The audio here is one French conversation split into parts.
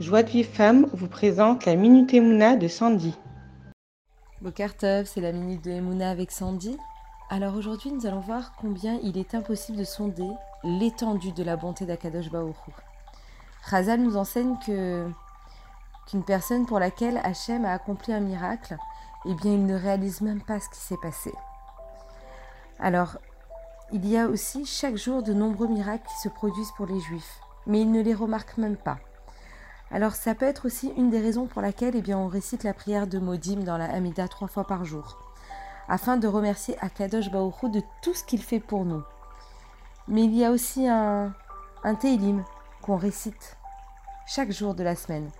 Joie de Vive Femme vous présente la Minute Emouna de Sandy. Bokartov, c'est la Minute de Emouna avec Sandy. Alors aujourd'hui, nous allons voir combien il est impossible de sonder l'étendue de la bonté d'Akadosh Baoru. Razal nous enseigne que qu'une personne pour laquelle Hachem a accompli un miracle, eh bien, il ne réalise même pas ce qui s'est passé. Alors, il y a aussi chaque jour de nombreux miracles qui se produisent pour les Juifs, mais ils ne les remarquent même pas. Alors ça peut être aussi une des raisons pour laquelle eh bien, on récite la prière de Modim dans la Hamida trois fois par jour, afin de remercier Akadosh Baoru de tout ce qu'il fait pour nous. Mais il y a aussi un, un Teilim qu'on récite chaque jour de la semaine,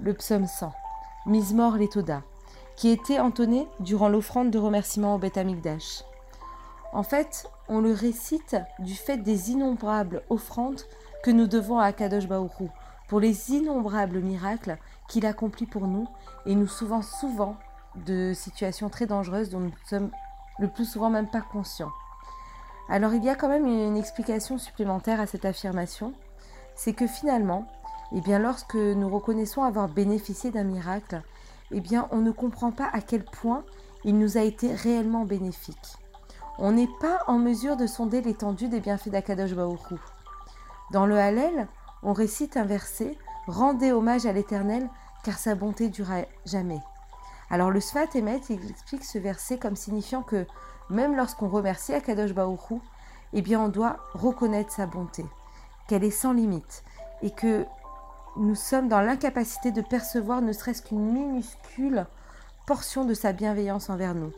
le psaume 100, Mizmor Letoda, qui était entonné durant l'offrande de remerciement au Beth Amikdash. En fait, on le récite du fait des innombrables offrandes que nous devons à Akadosh Baoru, pour les innombrables miracles qu'il accomplit pour nous et nous souvent souvent de situations très dangereuses dont nous sommes le plus souvent même pas conscients. Alors il y a quand même une explication supplémentaire à cette affirmation, c'est que finalement, eh bien lorsque nous reconnaissons avoir bénéficié d'un miracle, eh bien on ne comprend pas à quel point il nous a été réellement bénéfique. On n'est pas en mesure de sonder l'étendue des bienfaits d'Akadosh Baoru. Dans le Hallel, on récite un verset Rendez hommage à l'Éternel, car sa bonté durera jamais. Alors le Sfat Emet, il explique ce verset comme signifiant que même lorsqu'on remercie Akadosh Baoru, eh bien on doit reconnaître sa bonté, qu'elle est sans limite, et que nous sommes dans l'incapacité de percevoir ne serait-ce qu'une minuscule portion de sa bienveillance envers nous.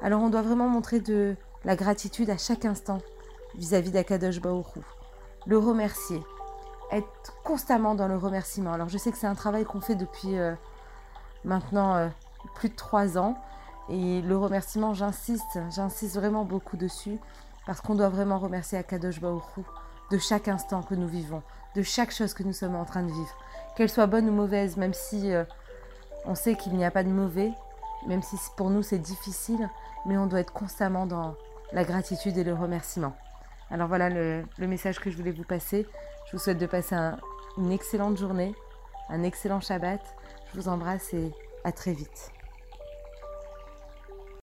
Alors on doit vraiment montrer de la gratitude à chaque instant vis-à-vis d'Akadosh Baoru, le remercier, être constamment dans le remerciement. Alors je sais que c'est un travail qu'on fait depuis euh, maintenant euh, plus de trois ans. Et le remerciement, j'insiste, j'insiste vraiment beaucoup dessus, parce qu'on doit vraiment remercier Akadosh Baoru de chaque instant que nous vivons, de chaque chose que nous sommes en train de vivre, qu'elle soit bonne ou mauvaise, même si euh, on sait qu'il n'y a pas de mauvais, même si pour nous c'est difficile, mais on doit être constamment dans la gratitude et le remerciement. Alors voilà le, message que je voulais vous passer. Je vous souhaite de passer une excellente journée, un excellent Shabbat. Je vous embrasse et à très vite.